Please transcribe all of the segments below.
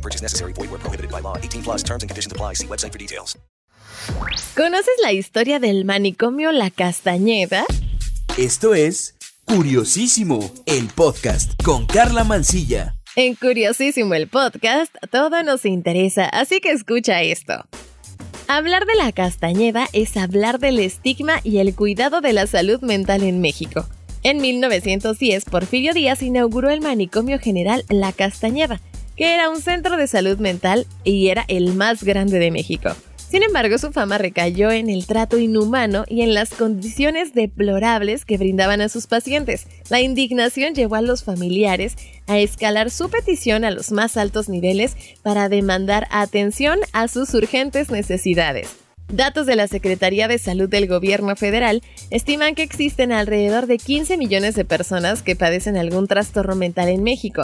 No purchase necessary. Void where prohibited by law. 18 plus terms and conditions apply. See website for details. ¿Conoces la historia del manicomio La Castañeda? Esto es Curiosísimo, el podcast con Carla Mancilla. En Curiosísimo el podcast, todo nos interesa, así que escucha esto. Hablar de la Castañeda es hablar del estigma y el cuidado de la salud mental en México. En 1910, Porfirio Díaz inauguró el manicomio general La Castañeda, que era un centro de salud mental y era el más grande de México. Sin embargo, su fama recayó en el trato inhumano y en las condiciones deplorables que brindaban a sus pacientes. La indignación llevó a los familiares a escalar su petición a los más altos niveles para demandar atención a sus urgentes necesidades. Datos de la Secretaría de Salud del Gobierno Federal estiman que existen alrededor de 15 millones de personas que padecen algún trastorno mental en México,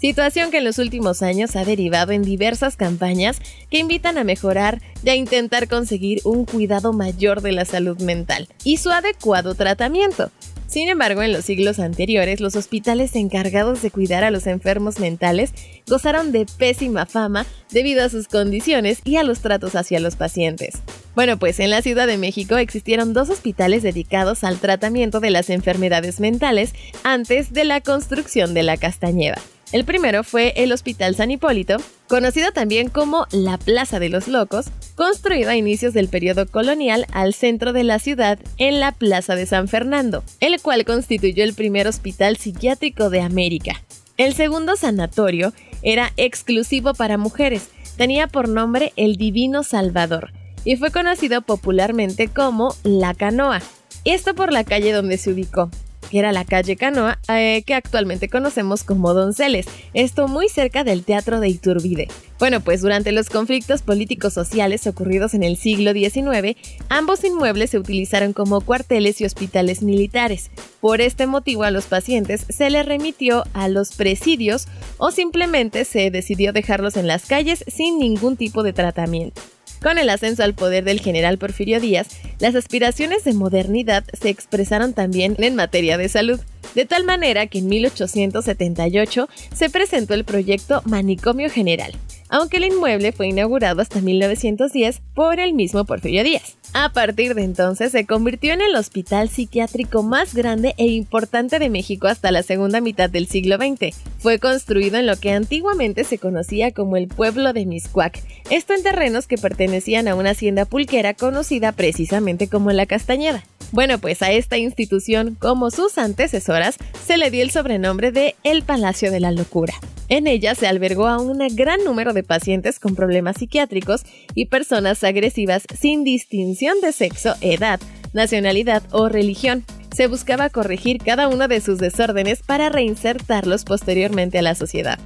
situación que en los últimos años ha derivado en diversas campañas que invitan a mejorar y a intentar conseguir un cuidado mayor de la salud mental y su adecuado tratamiento. Sin embargo, en los siglos anteriores, los hospitales encargados de cuidar a los enfermos mentales gozaron de pésima fama debido a sus condiciones y a los tratos hacia los pacientes. Bueno, pues en la Ciudad de México existieron dos hospitales dedicados al tratamiento de las enfermedades mentales antes de la construcción de la Castañeda. El primero fue el Hospital San Hipólito, conocido también como la Plaza de los Locos, construido a inicios del periodo colonial al centro de la ciudad en la Plaza de San Fernando, el cual constituyó el primer hospital psiquiátrico de América. El segundo sanatorio era exclusivo para mujeres, tenía por nombre el Divino Salvador y fue conocido popularmente como La Canoa, esto por la calle donde se ubicó, que era la calle Canoa, eh, que actualmente conocemos como Donceles, esto muy cerca del Teatro de Iturbide. Bueno, pues durante los conflictos políticos sociales ocurridos en el siglo XIX, ambos inmuebles se utilizaron como cuarteles y hospitales militares. Por este motivo a los pacientes se les remitió a los presidios o simplemente se decidió dejarlos en las calles sin ningún tipo de tratamiento. Con el ascenso al poder del general Porfirio Díaz, las aspiraciones de modernidad se expresaron también en materia de salud, de tal manera que en 1878 se presentó el proyecto Manicomio General, aunque el inmueble fue inaugurado hasta 1910 por el mismo Porfirio Díaz. A partir de entonces se convirtió en el hospital psiquiátrico más grande e importante de México hasta la segunda mitad del siglo XX. Fue construido en lo que antiguamente se conocía como el pueblo de Miscuac, esto en terrenos que pertenecían a una hacienda pulquera conocida precisamente como la Castañeda. Bueno, pues a esta institución, como sus antecesoras, se le dio el sobrenombre de El Palacio de la Locura. En ella se albergó a un gran número de pacientes con problemas psiquiátricos y personas agresivas sin distinción de sexo, edad, nacionalidad o religión. Se buscaba corregir cada uno de sus desórdenes para reinsertarlos posteriormente a la sociedad.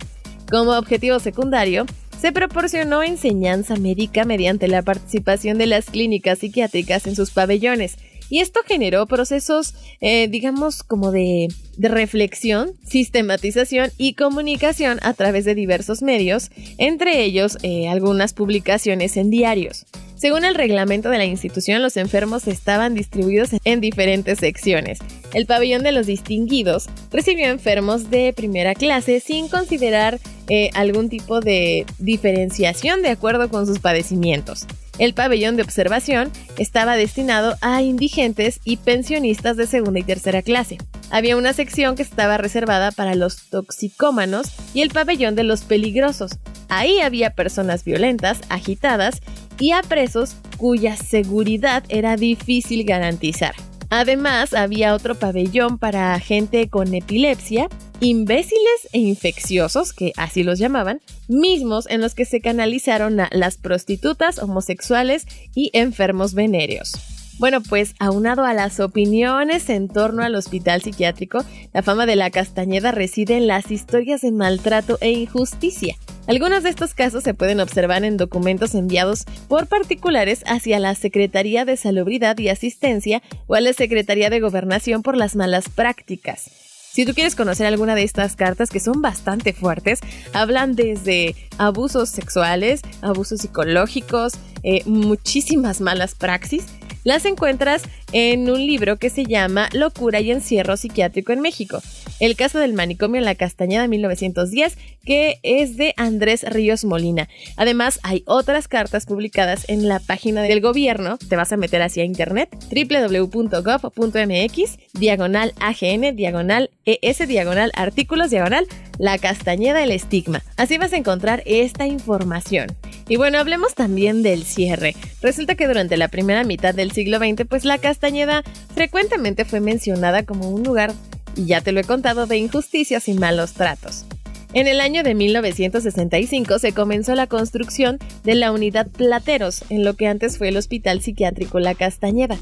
Como objetivo secundario, se proporcionó enseñanza médica mediante la participación de las clínicas psiquiátricas en sus pabellones, y esto generó procesos, eh, digamos, como de, reflexión, sistematización y comunicación a través de diversos medios, entre ellos eh, algunas publicaciones en diarios. Según el reglamento de la institución, los enfermos estaban distribuidos en diferentes secciones. El pabellón de los distinguidos recibió enfermos de primera clase sin considerar eh, algún tipo de diferenciación de acuerdo con sus padecimientos. El pabellón de observación estaba destinado a indigentes y pensionistas de segunda y tercera clase. Había una sección que estaba reservada para los toxicómanos y el pabellón de los peligrosos. Ahí había personas violentas, agitadas y a presos cuya seguridad era difícil garantizar. Además, había otro pabellón para gente con epilepsia, imbéciles e infecciosos, que así los llamaban, mismos en los que se canalizaron a las prostitutas, homosexuales y enfermos venéreos. Bueno, pues aunado a las opiniones en torno al hospital psiquiátrico, la fama de la Castañeda reside en las historias de maltrato e injusticia. Algunos de estos casos se pueden observar en documentos enviados por particulares hacia la Secretaría de Salubridad y Asistencia o a la Secretaría de Gobernación por las malas prácticas. Si tú quieres conocer alguna de estas cartas que son bastante fuertes, hablan desde abusos sexuales, abusos psicológicos, eh, muchísimas malas praxis, las encuentras en un libro que se llama Locura y encierro psiquiátrico en México. El caso del manicomio en la Castañeda 1910, que es de Andrés Ríos Molina. Además, hay otras cartas publicadas en la página del gobierno. Te vas a meter hacia internet www.gov.mx, diagonal AGN, diagonal ES, diagonal artículos, diagonal la Castañeda, el estigma. Así vas a encontrar esta información. Y bueno, hablemos también del cierre. Resulta que durante la primera mitad del siglo XX, pues la Castañeda frecuentemente fue mencionada como un lugar, y ya te lo he contado, de injusticias y malos tratos. En el año de 1965 se comenzó la construcción de la unidad Plateros, en lo que antes fue el Hospital Psiquiátrico La Castañeda.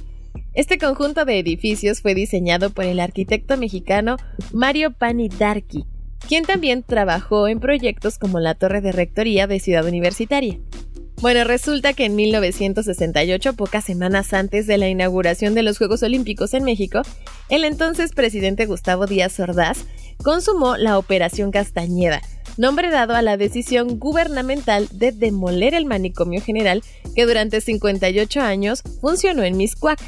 Este conjunto de edificios fue diseñado por el arquitecto mexicano Mario Panidarki, quien también trabajó en proyectos como la Torre de Rectoría de Ciudad Universitaria. Bueno, resulta que en 1968, pocas semanas antes de la inauguración de los Juegos Olímpicos en México, el entonces presidente Gustavo Díaz Ordaz consumó la Operación Castañeda, nombre dado a la decisión gubernamental de demoler el manicomio general que durante 58 años funcionó en Miscuac.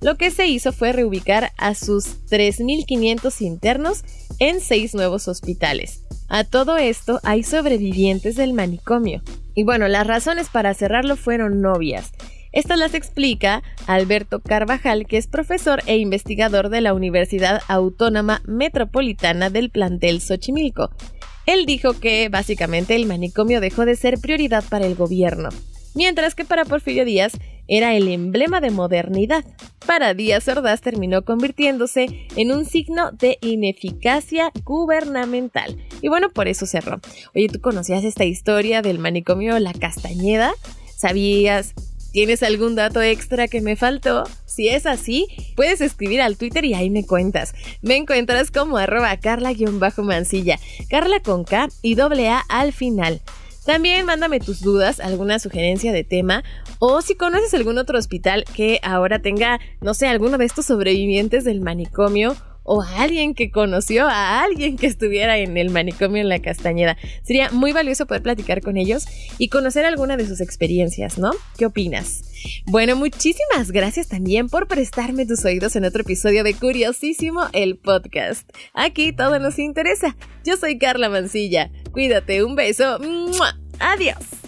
Lo que se hizo fue reubicar a sus 3.500 internos en seis nuevos hospitales. A todo esto hay sobrevivientes del manicomio. Y bueno, las razones para cerrarlo fueron novias. Estas las explica Alberto Carvajal, que es profesor e investigador de la Universidad Autónoma Metropolitana del plantel Xochimilco. Él dijo que básicamente el manicomio dejó de ser prioridad para el gobierno, mientras que para Porfirio Díaz era el emblema de modernidad. Para Díaz Ordaz terminó convirtiéndose en un signo de ineficacia gubernamental. Y bueno, por eso cerró. Oye, ¿tú conocías esta historia del manicomio La Castañeda? ¿Sabías? ¿Tienes algún dato extra que me faltó? Si es así, puedes escribir al Twitter y ahí me cuentas. Me encuentras como arroba carla-mansilla, carla con K y doble A al final. También mándame tus dudas, alguna sugerencia de tema o si conoces algún otro hospital que ahora tenga, no sé, alguno de estos sobrevivientes del manicomio o alguien que conoció a alguien que estuviera en el manicomio en la Castañeda. Sería muy valioso poder platicar con ellos y conocer alguna de sus experiencias, ¿no? ¿Qué opinas? Bueno, muchísimas gracias también por prestarme tus oídos en otro episodio de Curiosísimo, el podcast. Aquí todo nos interesa. Yo soy Carla Mancilla. Cuídate, un beso. Adiós.